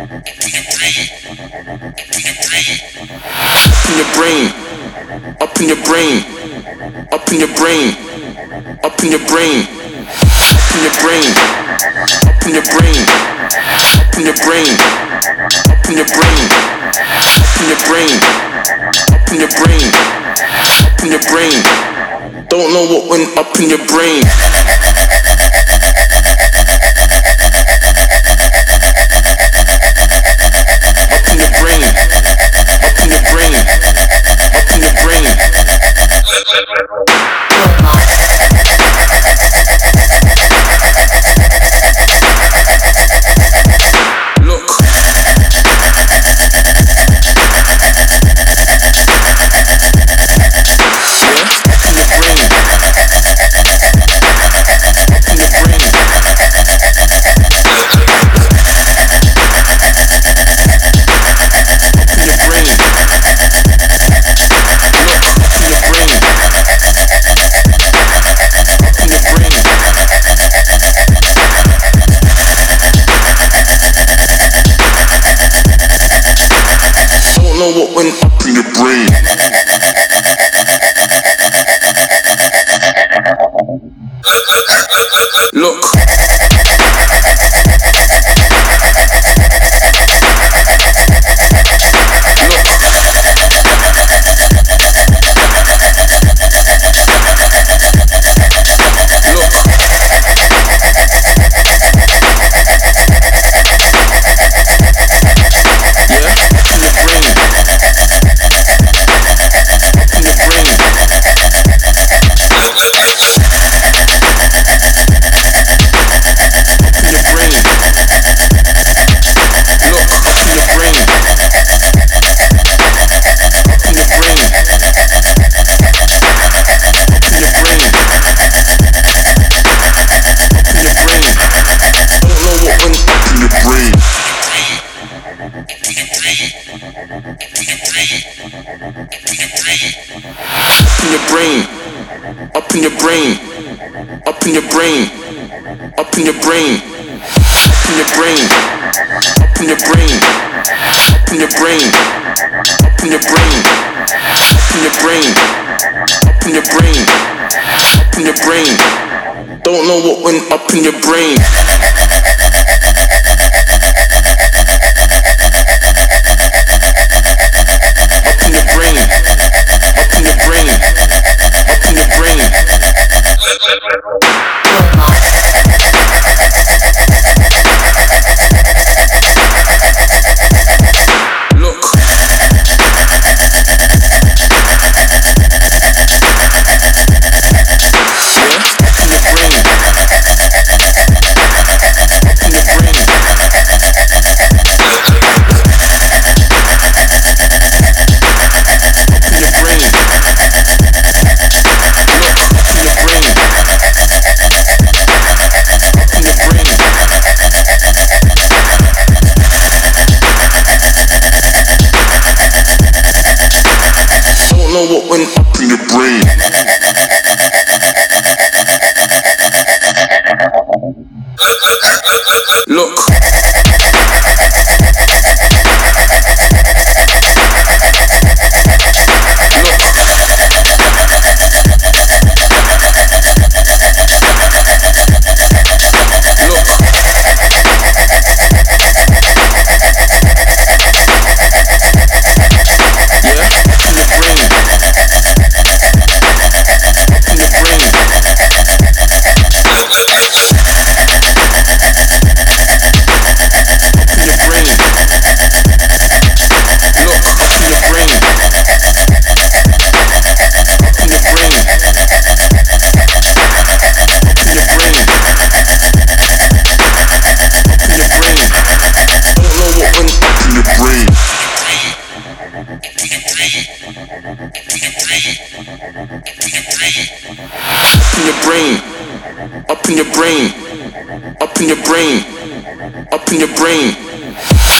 your brain, up in your brain, up in your brain, up in your brain, up in your brain, up in your brain, up in your brain, up in your brain, up in your brain, up in your brain, up in your brain. Don't know what went up in your brain. open up your brain. Your brain. Up in your brain. Up in your brain. Up in your brain. Up in your brain. Up in your brain. Up in your brain. Up in your brain. Up in your brain. Up in your brain. Up in your brain. Don't know what went up in your brain. Know what went up in your brain. Look. Up in your brain. Up in your brain. Up in your brain. Up in your brain.